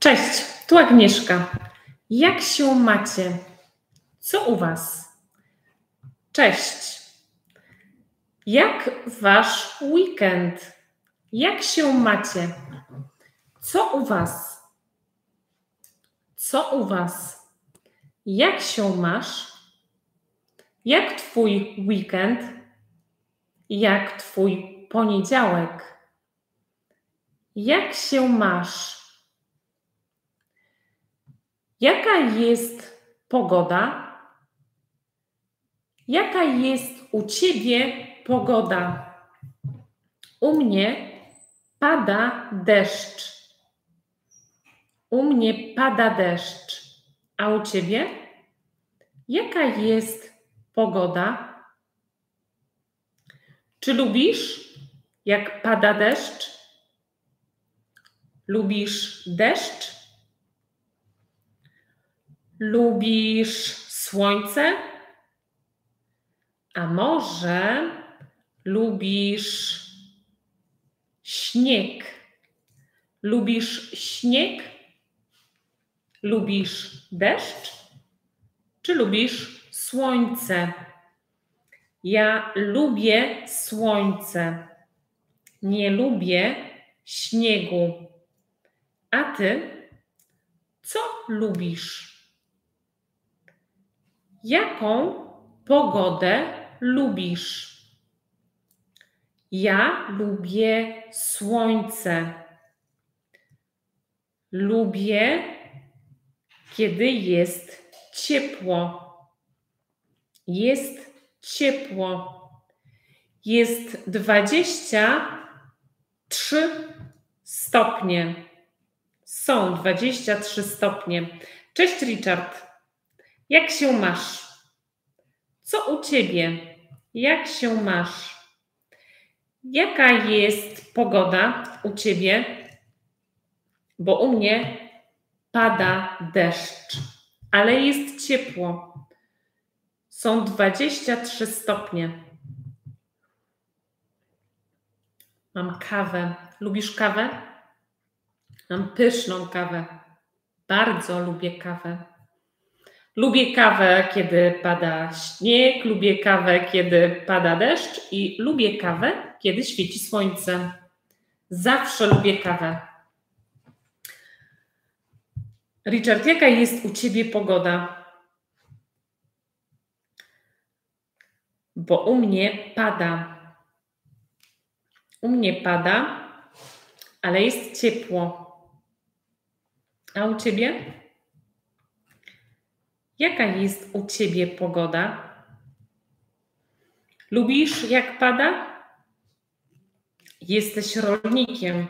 Cześć, tu Agnieszka. Jak się macie? Co u Was? Cześć. Jak Wasz weekend? Jak się macie? Co u Was? Co u Was? Jak się masz? Jak Twój weekend? Jak Twój poniedziałek? Jak się masz? Jaka jest pogoda? Jaka jest u ciebie pogoda? U mnie pada deszcz. U mnie pada deszcz. A u ciebie? Jaka jest pogoda? Czy lubisz, jak pada deszcz? Lubisz deszcz? Lubisz słońce? A może lubisz śnieg? Lubisz śnieg? Lubisz deszcz? Czy lubisz słońce? Ja lubię słońce. Nie lubię śniegu. A ty co lubisz? Jaką pogodę lubisz? Ja lubię słońce. Lubię, kiedy jest ciepło. Jest ciepło. Jest 23 stopnie. Są 23 stopnie. Cześć, Richard. Jak się masz? Co u ciebie? Jak się masz? Jaka jest pogoda u ciebie? Bo u mnie pada deszcz, ale jest ciepło. Są 23 stopnie. Mam kawę. Lubisz kawę? Mam pyszną kawę. Bardzo lubię kawę. Lubię kawę, kiedy pada śnieg, lubię kawę, kiedy pada deszcz i lubię kawę, kiedy świeci słońce. Zawsze lubię kawę. Richard, jaka jest u ciebie pogoda? Bo u mnie pada. U mnie pada, ale jest ciepło. A u ciebie? Jaka jest u ciebie pogoda? Lubisz, jak pada? Jesteś rolnikiem.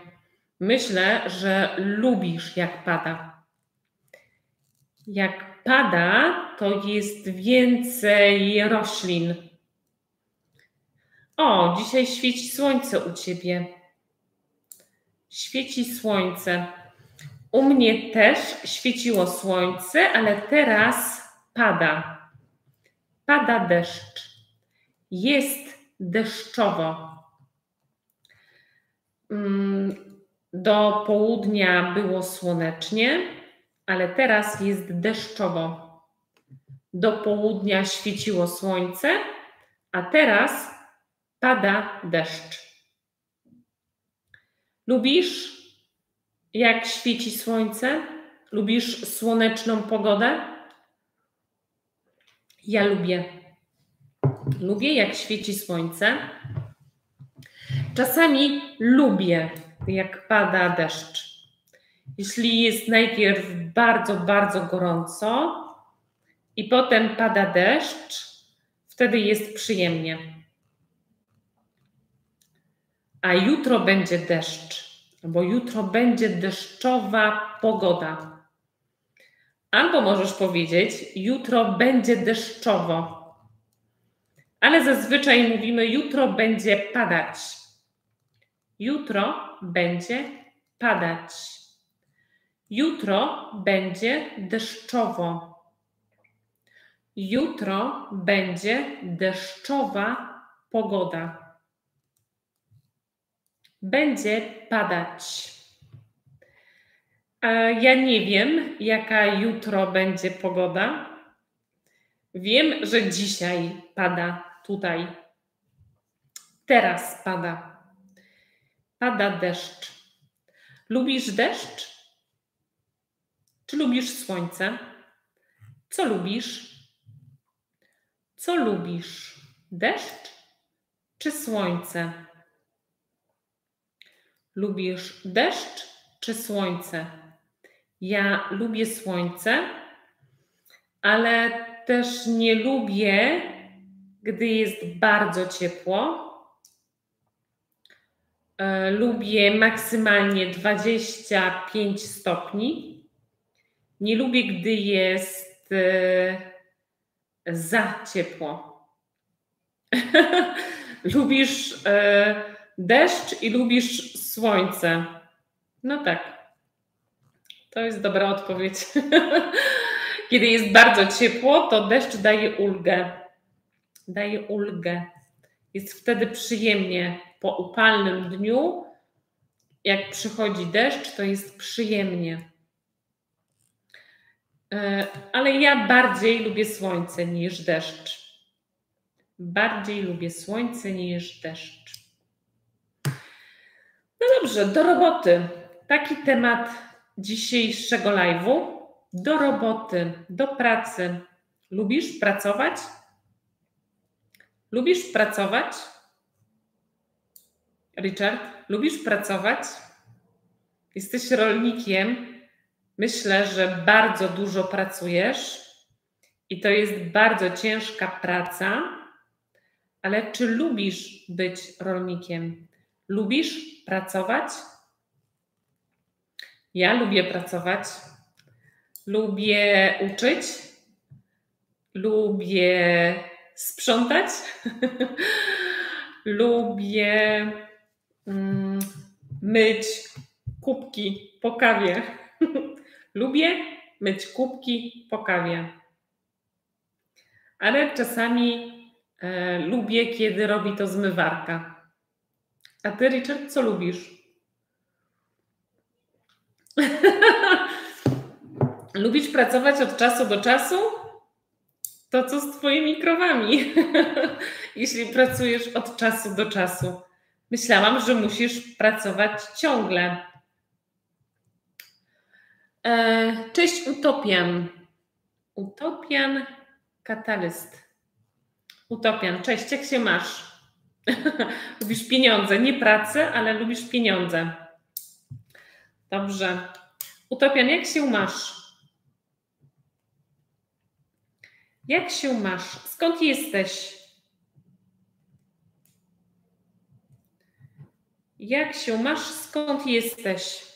Myślę, że lubisz, jak pada. Jak pada, to jest więcej roślin. O, dzisiaj świeci słońce u ciebie. Świeci słońce. U mnie też świeciło słońce, ale teraz pada. Pada deszcz. Jest deszczowo. Mm, do południa było słonecznie, ale teraz jest deszczowo. Do południa świeciło słońce, a teraz pada deszcz. Lubisz jak świeci słońce? Lubisz słoneczną pogodę? Ja lubię. Lubię, jak świeci słońce. Czasami lubię, jak pada deszcz. Jeśli jest najpierw bardzo, bardzo gorąco i potem pada deszcz, wtedy jest przyjemnie. A jutro będzie deszcz bo jutro będzie deszczowa pogoda. Albo możesz powiedzieć, jutro będzie deszczowo. Ale zazwyczaj mówimy, jutro będzie padać. Jutro będzie padać. Jutro będzie deszczowo. Jutro będzie deszczowa pogoda. Będzie padać. Ja nie wiem, jaka jutro będzie pogoda. Wiem, że dzisiaj pada tutaj. Teraz pada. Pada deszcz. Lubisz deszcz? Czy lubisz słońce? Co lubisz? Co lubisz? Deszcz czy słońce? Lubisz deszcz czy słońce? Ja lubię słońce, ale też nie lubię, gdy jest bardzo ciepło. E, lubię maksymalnie 25 stopni. Nie lubię, gdy jest e, za ciepło. lubisz e, deszcz i lubisz słońce. No tak. To jest dobra odpowiedź. Kiedy jest bardzo ciepło, to deszcz daje ulgę. Daje ulgę. Jest wtedy przyjemnie po upalnym dniu. Jak przychodzi deszcz, to jest przyjemnie. E, ale ja bardziej lubię słońce niż deszcz. Bardziej lubię słońce niż deszcz. No dobrze, do roboty. Taki temat dzisiejszego live'u. Do roboty, do pracy. Lubisz pracować? Lubisz pracować? Richard, lubisz pracować? Jesteś rolnikiem. Myślę, że bardzo dużo pracujesz i to jest bardzo ciężka praca, ale czy lubisz być rolnikiem? Lubisz pracować? Ja lubię pracować, lubię uczyć, lubię sprzątać, lubię mm, myć kubki po kawie. lubię myć kubki po kawie. Ale czasami e, lubię, kiedy robi to zmywarka. A ty, Richard, co lubisz? Lubisz pracować od czasu do czasu? To co z Twoimi krowami, jeśli pracujesz od czasu do czasu? Myślałam, że musisz pracować ciągle. E, cześć, Utopian. Utopian Katalyst. Utopian, cześć, jak się masz? lubisz pieniądze, nie pracę, ale lubisz pieniądze. Dobrze. Utopian, jak się masz? Jak się masz? Skąd jesteś? Jak się masz? Skąd jesteś?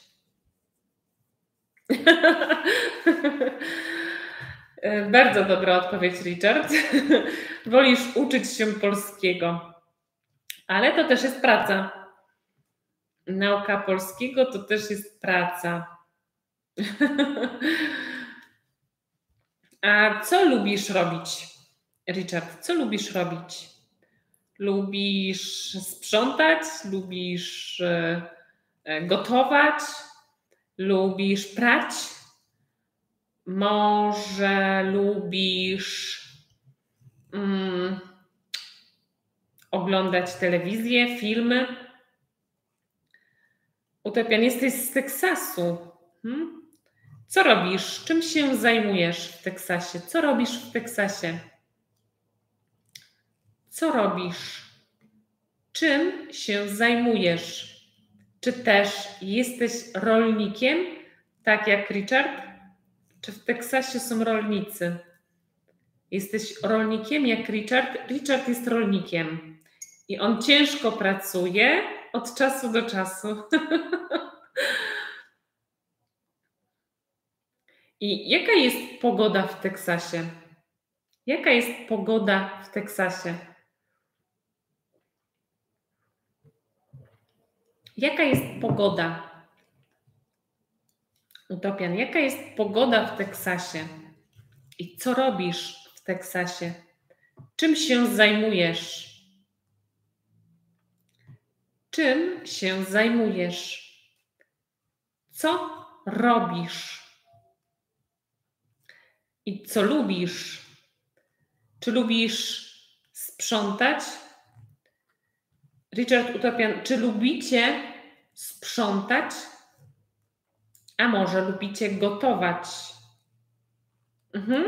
Bardzo dobra odpowiedź, Richard. Wolisz uczyć się polskiego. Ale to też jest praca nauka polskiego to też jest praca. A co lubisz robić, Richard? Co lubisz robić? Lubisz sprzątać? Lubisz e, e, gotować? Lubisz prać? Może lubisz mm, oglądać telewizję, filmy? Utopian, jesteś z Teksasu. Hmm? Co robisz? Czym się zajmujesz w Teksasie? Co robisz w Teksasie? Co robisz? Czym się zajmujesz? Czy też jesteś rolnikiem, tak jak Richard? Czy w Teksasie są rolnicy? Jesteś rolnikiem jak Richard? Richard jest rolnikiem i on ciężko pracuje, od czasu do czasu. I jaka jest pogoda w Teksasie? Jaka jest pogoda w Teksasie? Jaka jest pogoda? Utopian, jaka jest pogoda w Teksasie? I co robisz w Teksasie? Czym się zajmujesz? Czym się zajmujesz? Co robisz? I co lubisz? Czy lubisz sprzątać? Richard Utopian, czy lubicie sprzątać? A może lubicie gotować? Mhm.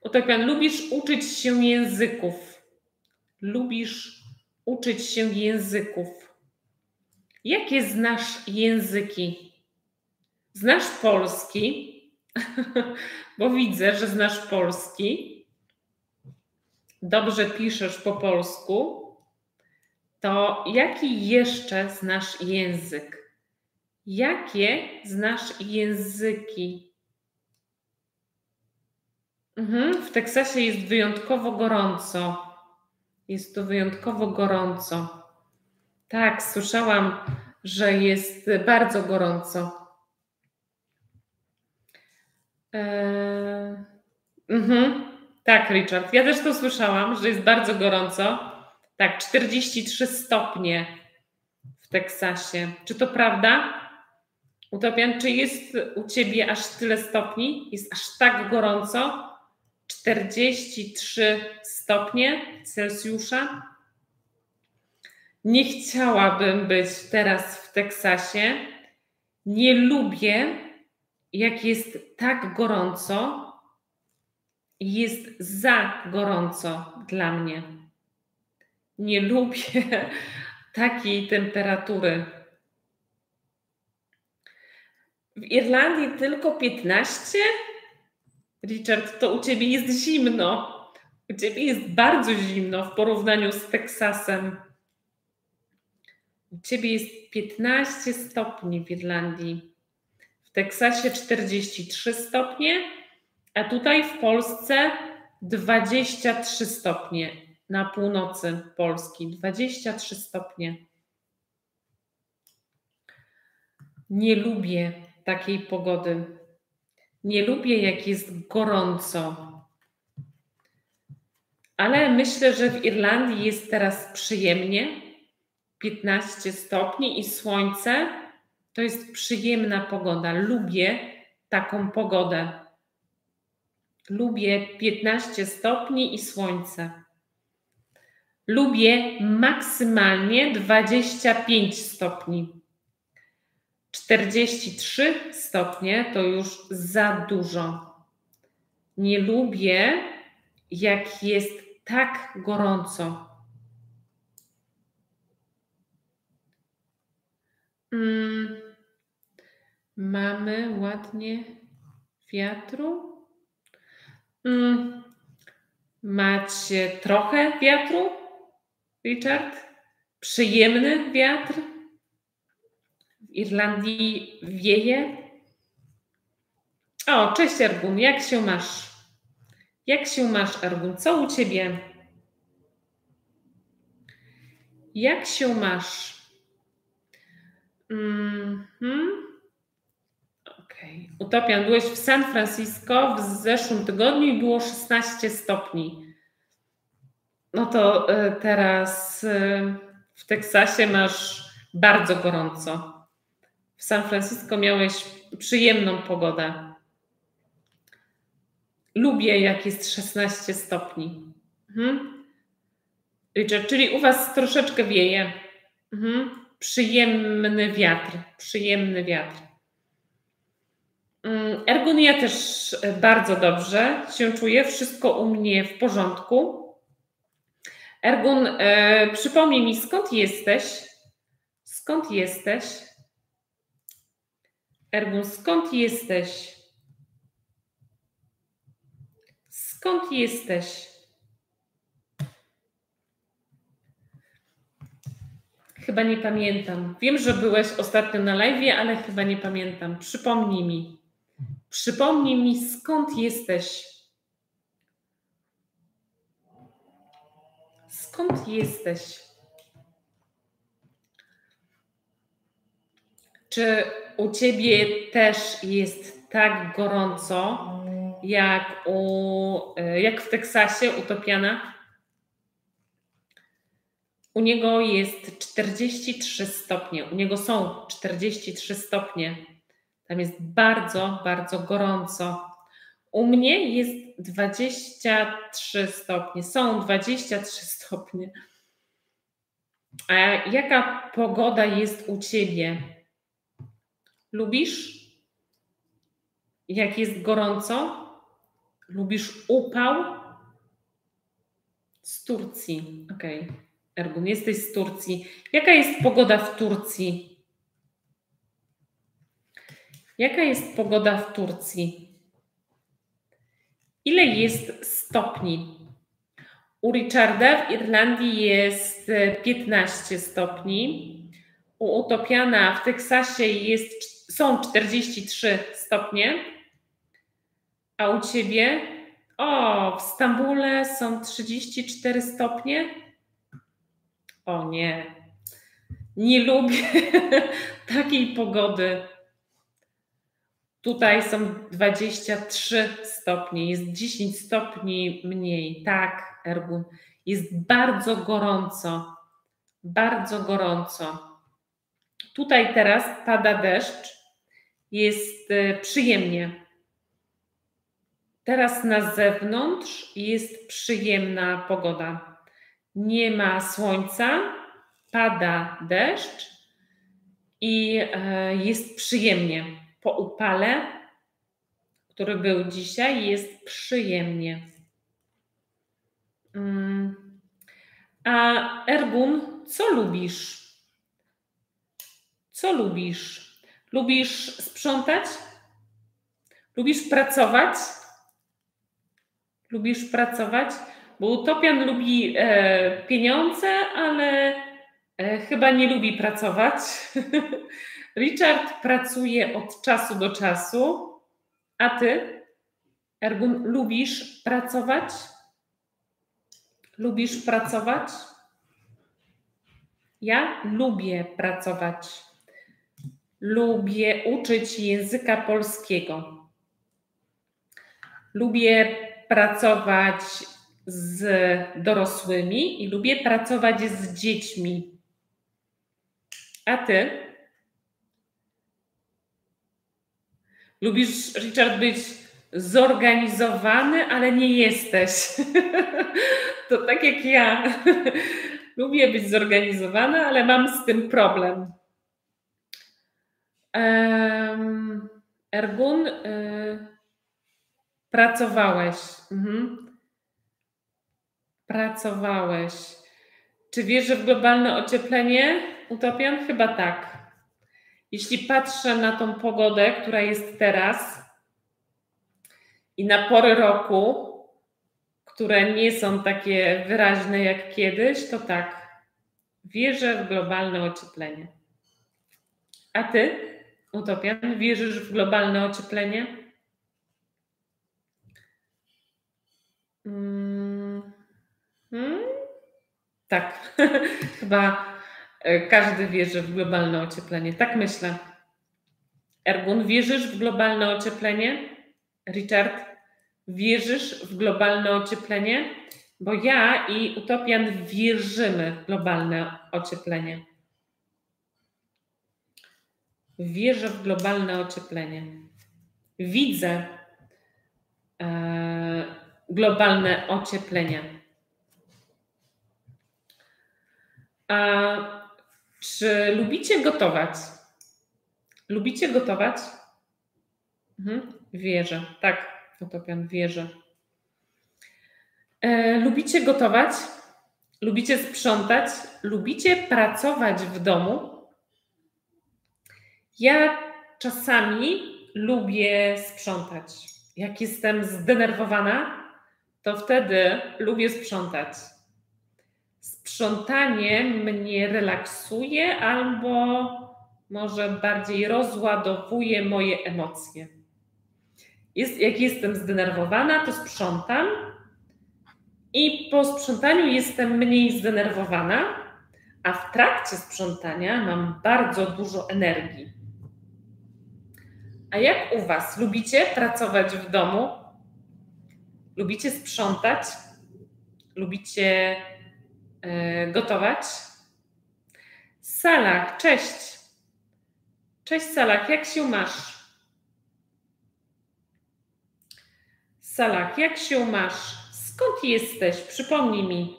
Utopian, lubisz uczyć się języków. Lubisz uczyć się języków. Jakie znasz języki? Znasz polski? Bo widzę, że znasz polski. Dobrze piszesz po polsku. To jaki jeszcze znasz język? Jakie znasz języki? Mhm. W Teksasie jest wyjątkowo gorąco. Jest tu wyjątkowo gorąco. Tak, słyszałam, że jest bardzo gorąco. Eee, mhm. Tak, Richard. Ja też to słyszałam, że jest bardzo gorąco. Tak, 43 stopnie w Teksasie. Czy to prawda? Utopian, czy jest u ciebie aż tyle stopni? Jest aż tak gorąco? 43 stopnie Celsjusza? Nie chciałabym być teraz w Teksasie. Nie lubię, jak jest tak gorąco. Jest za gorąco dla mnie. Nie lubię takiej temperatury. W Irlandii tylko 15? Richard, to u ciebie jest zimno. U ciebie jest bardzo zimno w porównaniu z Teksasem. U ciebie jest 15 stopni w Irlandii, w Teksasie 43 stopnie, a tutaj w Polsce 23 stopnie na północy Polski. 23 stopnie. Nie lubię takiej pogody. Nie lubię, jak jest gorąco. Ale myślę, że w Irlandii jest teraz przyjemnie 15 stopni i słońce, to jest przyjemna pogoda. Lubię taką pogodę. Lubię 15 stopni i słońce. Lubię maksymalnie 25 stopni. 43 stopnie to już za dużo. Nie lubię, jak jest tak gorąco. Mm, mamy ładnie wiatru. Mm, macie trochę wiatru, Richard? Przyjemny wiatr? W Irlandii wieje? O, cześć Ergun, jak się masz? Jak się masz, Ergun? Co u ciebie? Jak się masz? Mhm. Okej. Okay. Utopian, byłeś w San Francisco w zeszłym tygodniu i było 16 stopni. No to y, teraz y, w Teksasie masz bardzo gorąco. W San Francisco miałeś przyjemną pogodę. Lubię, jak jest 16 stopni. Mhm. Czyli u Was troszeczkę wieje. Mhm przyjemny wiatr, przyjemny wiatr. Mm, Ergonia też bardzo dobrze się czuje, wszystko u mnie w porządku. Ergun, e, przypomnij mi, skąd jesteś? Skąd jesteś? Ergun, skąd jesteś? Skąd jesteś? Chyba nie pamiętam. Wiem, że byłeś ostatnio na live, ale chyba nie pamiętam. Przypomnij mi. Przypomnij mi, skąd jesteś. Skąd jesteś? Czy u ciebie też jest tak gorąco, jak, u, jak w Teksasie, utopiana? U niego jest 43 stopnie. U niego są 43 stopnie Tam jest bardzo, bardzo gorąco. U mnie jest 23 stopnie. Są 23 stopnie. A jaka pogoda jest u ciebie? Lubisz? Jak jest gorąco? Lubisz upał? Z Turcji. Okej. Okay. Ergun, jesteś z Turcji. Jaka jest pogoda w Turcji? Jaka jest pogoda w Turcji? Ile jest stopni? U Richarda w Irlandii jest 15 e, stopni. U Utopiana w Teksasie jest, są 43 stopnie. A u ciebie? O, w Stambule są 34 stopnie. O nie, nie lubię takiej pogody. Tutaj są 23 stopnie, jest 10 stopni mniej. Tak, Ergun, jest bardzo gorąco. Bardzo gorąco. Tutaj teraz pada deszcz, jest e, przyjemnie. Teraz na zewnątrz jest przyjemna pogoda. Nie ma słońca, pada deszcz i e, jest przyjemnie. Po upale, który był dzisiaj, jest przyjemnie. Mm. A Ergun, co lubisz? Co lubisz? Lubisz sprzątać? Lubisz pracować? Lubisz pracować? Bo utopian lubi e, pieniądze, ale e, chyba nie lubi pracować. Richard pracuje od czasu do czasu. A ty, Ergun, lubisz pracować? Lubisz pracować? Ja lubię pracować. Lubię uczyć języka polskiego. Lubię pracować z dorosłymi i lubię pracować z dziećmi. A ty? Lubisz, Richard, być zorganizowany, ale nie jesteś. to tak jak ja. Lubię być zorganizowany, ale mam z tym problem. Ergun, y, pracowałeś. Mhm. Pracowałeś. Czy wierzę w globalne ocieplenie? Utopian? Chyba tak. Jeśli patrzę na tą pogodę, która jest teraz i na pory roku, które nie są takie wyraźne jak kiedyś, to tak. Wierzę w globalne ocieplenie. A ty? Utopian, wierzysz w globalne ocieplenie? Tak, chyba e, każdy wierzy w globalne ocieplenie. Tak myślę. Ergun, wierzysz w globalne ocieplenie? Richard, wierzysz w globalne ocieplenie? Bo ja i Utopian wierzymy w globalne ocieplenie. Wierzę w globalne ocieplenie. Widzę e, globalne ocieplenie. A czy lubicie gotować? Lubicie gotować? Mhm. Wierzę. Tak, Utopian, wierzę. E, lubicie gotować? Lubicie sprzątać? Lubicie pracować w domu? Ja czasami lubię sprzątać. Jak jestem zdenerwowana, to wtedy lubię sprzątać. Sprzątanie mnie relaksuje albo może bardziej rozładowuje moje emocje. Jest, jak jestem zdenerwowana, to sprzątam i po sprzątaniu jestem mniej zdenerwowana, a w trakcie sprzątania mam bardzo dużo energii. A jak u Was? Lubicie pracować w domu? Lubicie sprzątać? Lubicie E, gotować. Salak, cześć. Cześć Salak, jak się masz? Salak, jak się masz? Skąd jesteś? Przypomnij mi.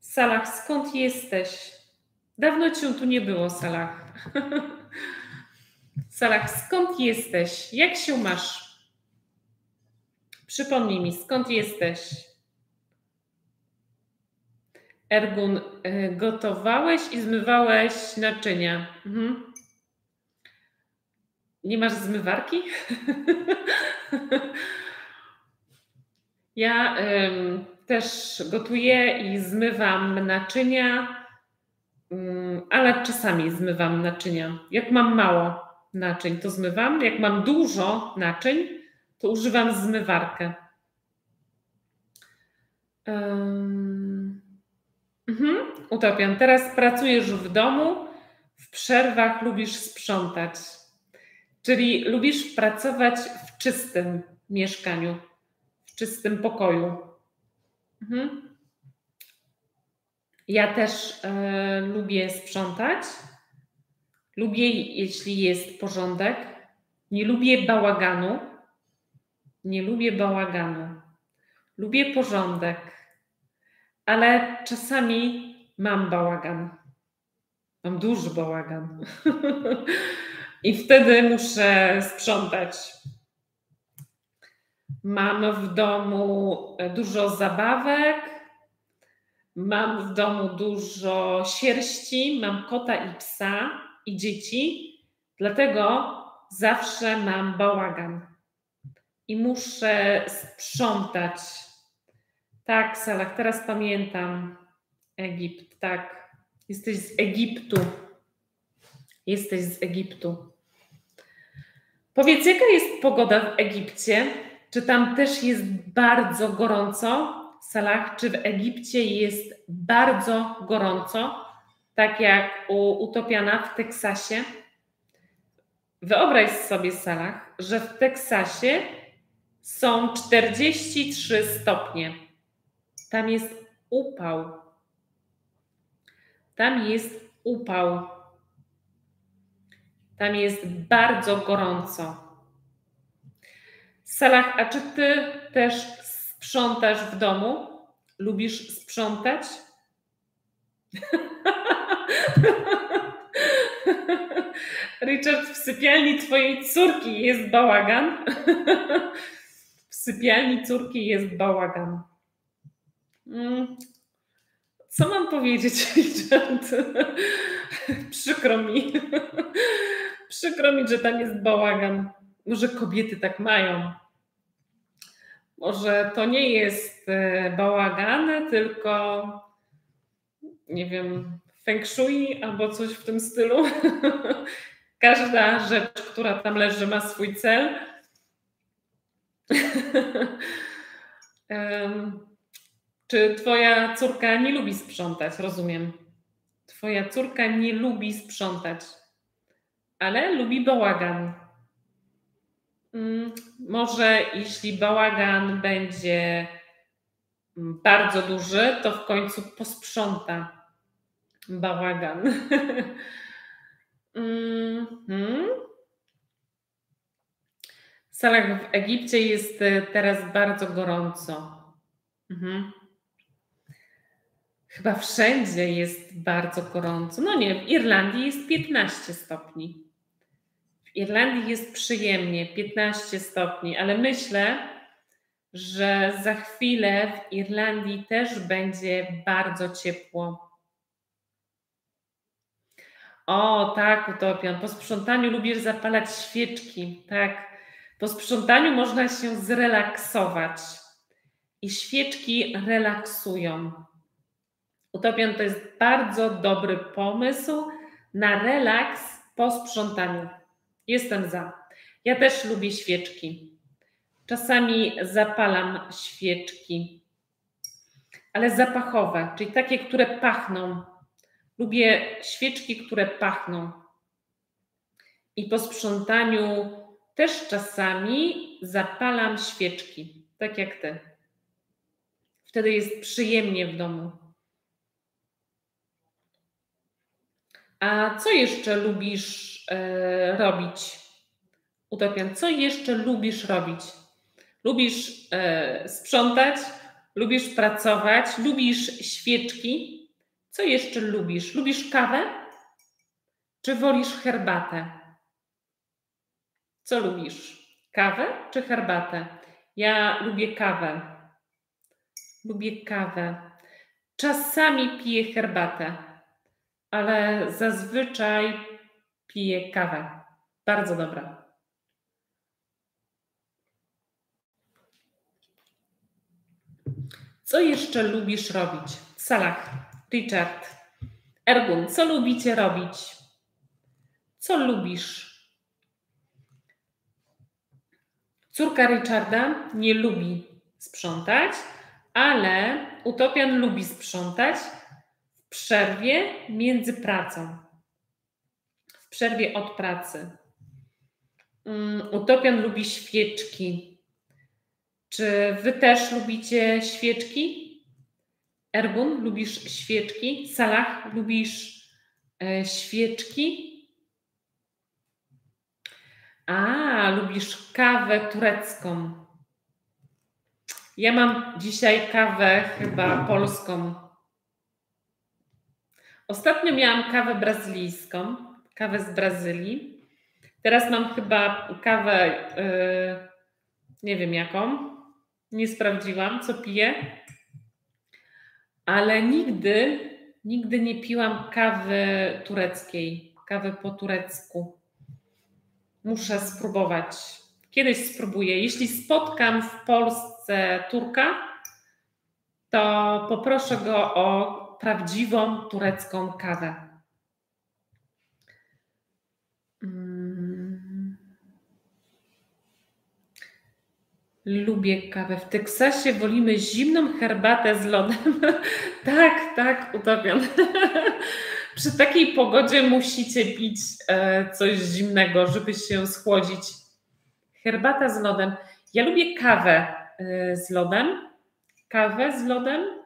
Salak, skąd jesteś? Dawno cię tu nie było, Salak. Salak, skąd jesteś? Jak się masz? Przypomnij mi, skąd jesteś? Ergun, e, gotowałeś i zmywałeś naczynia. Mhm. Nie masz zmywarki? ja ym, też gotuję i zmywam naczynia, ym, ale czasami zmywam naczynia. Jak mam mało naczyń, to zmywam. Jak mam dużo naczyń, to używam zmywarkę. Um, mhm. Teraz pracujesz w domu, w przerwach lubisz sprzątać. Czyli lubisz pracować w czystym mieszkaniu, w czystym pokoju. Mhm. Ja też e, lubię sprzątać. Lubię, jeśli jest porządek. Nie lubię bałaganu. Nie lubię bałaganu. Lubię porządek, ale czasami mam bałagan. Mam duży bałagan. I wtedy muszę sprzątać. Mam w domu dużo zabawek, mam w domu dużo sierści, mam kota i psa i dzieci, dlatego zawsze mam bałagan i muszę sprzątać. Tak, Salah, teraz pamiętam Egipt, tak. Jesteś z Egiptu. Jesteś z Egiptu. Powiedz, jaka jest pogoda w Egipcie? Czy tam też jest bardzo gorąco? Salah, czy w Egipcie jest bardzo gorąco, tak jak u Utopiana w Teksasie? Wyobraź sobie, Salah, że w Teksasie są 43 stopnie. Tam jest upał. Tam jest upał. Tam jest bardzo gorąco. Salah, a czy ty też sprzątasz w domu? Lubisz sprzątać? Richard, w sypialni twojej córki jest bałagan. w sypialni córki jest bałagan. Mm. Co mam powiedzieć, Richard? Przykro mi. Przykro mi, że tam jest bałagan. Może kobiety tak mają. Może to nie jest e, bałagan, tylko nie wiem, feng shui albo coś w tym stylu. Każda rzecz, która tam leży, ma swój cel. Czy twoja córka nie lubi sprzątać? Rozumiem. Twoja córka nie lubi sprzątać ale lubi bałagan. Mm, może jeśli bałagan będzie mm, bardzo duży, to w końcu posprząta bałagan. mm-hmm. W w Egipcie jest e, teraz bardzo gorąco. Mhm. Chyba wszędzie jest bardzo gorąco. No nie, w Irlandii jest 15 stopni. Irlandii jest przyjemnie, 15 stopni, ale myślę, że za chwilę w Irlandii też będzie bardzo ciepło. O, tak, utopion. Po sprzątaniu lubisz zapalać świeczki. Tak. Po sprzątaniu można się zrelaksować. I świeczki relaksują. Utopion to jest bardzo dobry pomysł na relaks po sprzątaniu. Jestem za. Ja też lubię świeczki. Czasami zapalam świeczki, ale zapachowe, czyli takie, które pachną. Lubię świeczki, które pachną. I po sprzątaniu też czasami zapalam świeczki, tak jak ty. Wtedy jest przyjemnie w domu. A co jeszcze lubisz e, robić? Utopian, co jeszcze lubisz robić? Lubisz e, sprzątać, lubisz pracować, lubisz świeczki. Co jeszcze lubisz? Lubisz kawę? Czy wolisz herbatę? Co lubisz? Kawę czy herbatę? Ja lubię kawę. Lubię kawę. Czasami piję herbatę, ale zazwyczaj piję kawę. Bardzo dobra. Co jeszcze lubisz robić? Salah, Richard, Ergun, co lubicie robić? Co lubisz? Córka Richarda nie lubi sprzątać, ale Utopian lubi sprzątać w przerwie między pracą. W przerwie od pracy. Mm, Utopian lubi świeczki. Czy wy też lubicie świeczki? Erbun, lubisz świeczki? Salah, lubisz e, świeczki? A, lubisz kawę turecką. Ja mam dzisiaj kawę chyba polską. Ostatnio miałam kawę brazylijską, kawę z Brazylii. Teraz mam chyba kawę, yy, nie wiem jaką. Nie sprawdziłam, co piję. Ale nigdy, nigdy nie piłam kawy tureckiej, kawy po turecku. Muszę spróbować. Kiedyś spróbuję. Jeśli spotkam w Polsce Turka, to poproszę go o prawdziwą turecką kawę. Mm. Lubię kawę. W Teksasie wolimy zimną herbatę z lodem. tak, tak, utopiam. Przy takiej pogodzie musicie pić e, coś zimnego, żeby się schłodzić. Herbata z lodem. Ja lubię kawę e, z lodem. Kawę z lodem.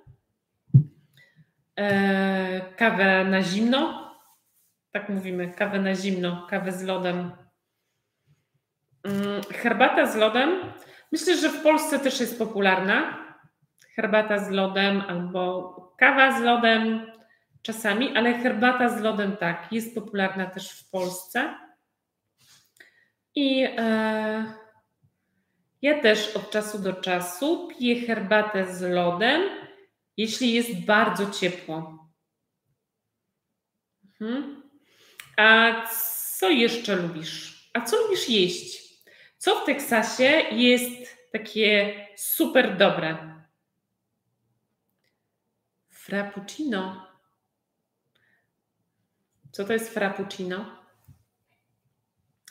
E, kawę na zimno. Tak mówimy, kawę na zimno, kawę z lodem. Mm, herbata z lodem. Myślę, że w Polsce też jest popularna. Herbata z lodem albo kawa z lodem czasami, ale herbata z lodem tak, jest popularna też w Polsce. I e, ja też od czasu do czasu piję herbatę z lodem, jeśli jest bardzo ciepło. Mhm. A co jeszcze lubisz? A co lubisz jeść? Co w Teksasie jest takie super dobre? Frappuccino. Co to jest frappuccino?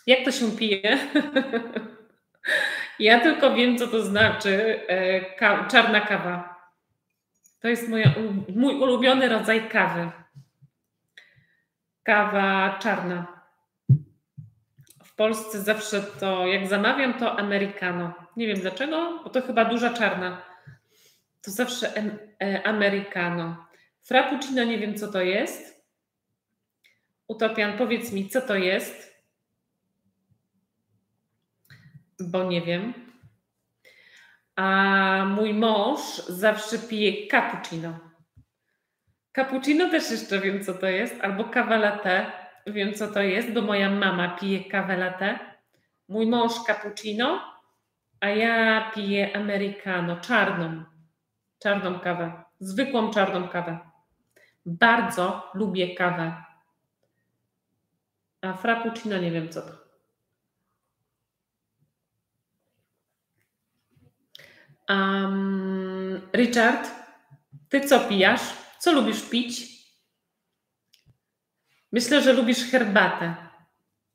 Jak to się pije? ja tylko wiem, co to znaczy e, ka czarna kawa. To jest moja, mój ulubiony rodzaj kawy. Kawa czarna. W Polsce zawsze to, jak zamawiam, to americano. Nie wiem dlaczego, bo to chyba duża czarna. To zawsze e, americano. Frappuccino nie wiem, co to jest. Utopian, powiedz mi, co to jest? Bo nie wiem. A mój mąż zawsze pije cappuccino. Cappuccino też jeszcze wiem, co to jest, albo latte. Wiem, co to jest, bo moja mama pije kawę. Mój mąż cappuccino, a ja piję americano, czarną. Czarną kawę. Zwykłą czarną kawę. Bardzo lubię kawę a frappuccino nie wiem co to. Um, Richard, ty co pijasz? Co lubisz pić? Myślę, że lubisz herbatę.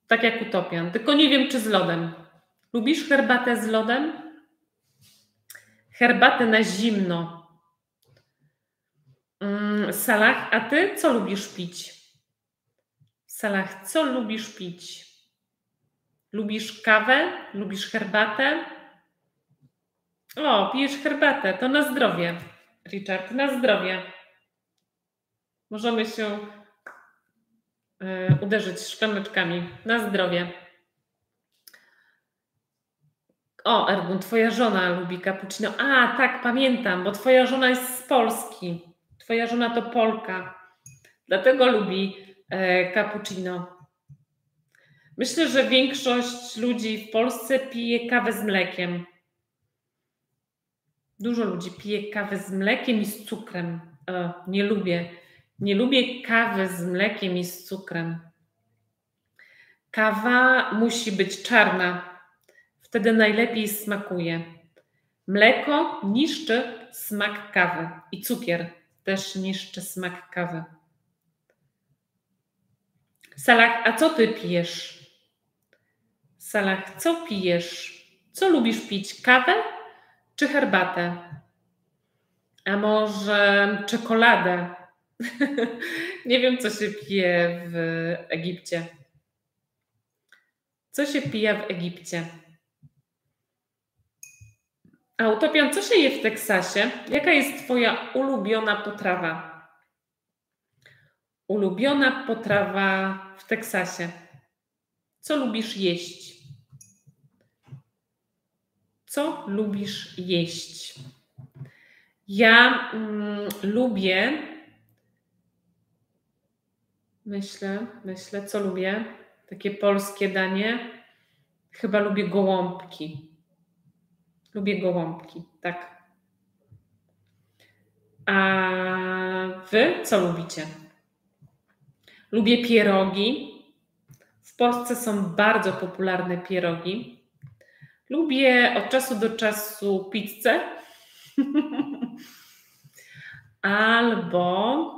Tak jak utopian. Tylko nie wiem, czy z lodem. Lubisz herbatę z lodem? Herbatę na zimno. Um, Salah, a ty co lubisz pić? Salah, co lubisz pić? Lubisz kawę? Lubisz herbatę? O, pijesz herbatę, to na zdrowie, Richard, na zdrowie. Możemy się y, uderzyć szklaneczkami. Na zdrowie. O, Ergun, twoja żona lubi cappuccino. A, tak, pamiętam, bo twoja żona jest z Polski. Twoja żona to Polka. Dlatego lubi e, cappuccino. Myślę, że większość ludzi w Polsce pije kawę z mlekiem. Dużo ludzi pije kawę z mlekiem i z cukrem. E, nie lubię. Nie lubię kawy z mlekiem i z cukrem. Kawa musi być czarna. Wtedy najlepiej smakuje. Mleko niszczy smak kawy i cukier też niszczy smak kawy. Salah, a co ty pijesz? Salah, co pijesz? Co lubisz pić? Kawę czy herbatę? A może czekoladę? Nie wiem, co się pije w Egipcie. Co się pije w Egipcie? A Utopian, co się je w Teksasie? Jaka jest Twoja ulubiona potrawa? Ulubiona potrawa w Teksasie. Co lubisz jeść? Co lubisz jeść? Ja mm, lubię. Myślę, myślę, co lubię. Takie polskie danie. Chyba lubię gołąbki. Lubię gołąbki, tak. A wy co lubicie? Lubię pierogi. W Polsce są bardzo popularne pierogi. Lubię od czasu do czasu pizzę. Albo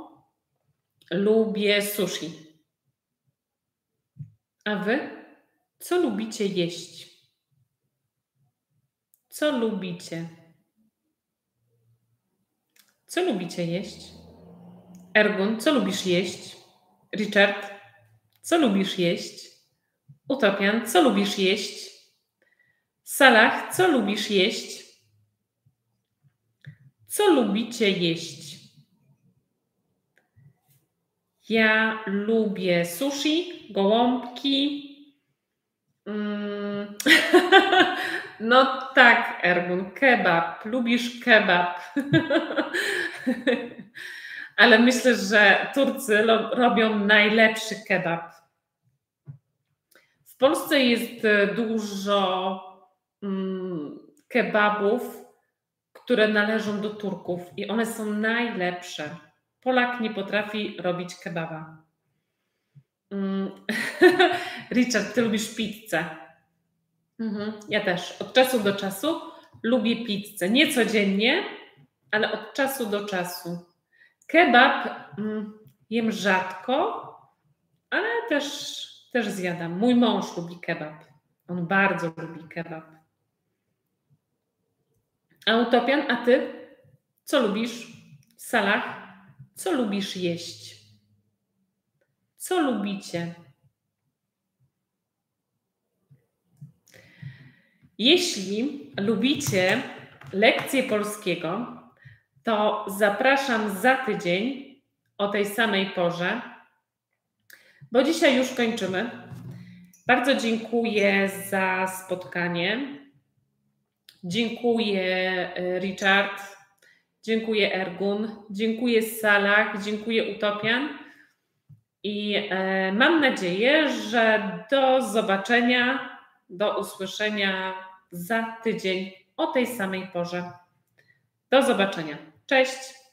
lubię sushi. A wy? Co lubicie jeść? Co lubicie? Co lubicie jeść? Ergun, co lubisz jeść? Richard, co lubisz jeść? Utopian, co lubisz jeść? Salah, co lubisz jeść? Co lubicie jeść? Ja lubię sushi, gołąbki. Mm. no tak, Ergun, kebab. Lubisz kebab. Ale myślę, że Turcy robią najlepszy kebab. W Polsce jest e, dużo kebabów, które należą do Turków i one są najlepsze. Polak nie potrafi robić kebaba. Mm. Richard, ty lubisz pizzę. Mhm, ja też. Od czasu do czasu lubię pizzę. Nie codziennie, ale od czasu do czasu. Kebab mm, jem rzadko, ale też, też zjadam. Mój mąż lubi kebab. On bardzo lubi kebab. A utopian, a ty? Co lubisz? W salach? Co lubisz jeść? Co lubicie? Jeśli lubicie lekcje polskiego, to zapraszam za tydzień o tej samej porze, bo dzisiaj już kończymy. Bardzo dziękuję za spotkanie. Dziękuję e, Richard, dziękuję Ergun, dziękuję Salah, dziękuję Utopian i e, mam nadzieję, że do zobaczenia, do usłyszenia za tydzień o tej samej porze. Do zobaczenia. Cześć!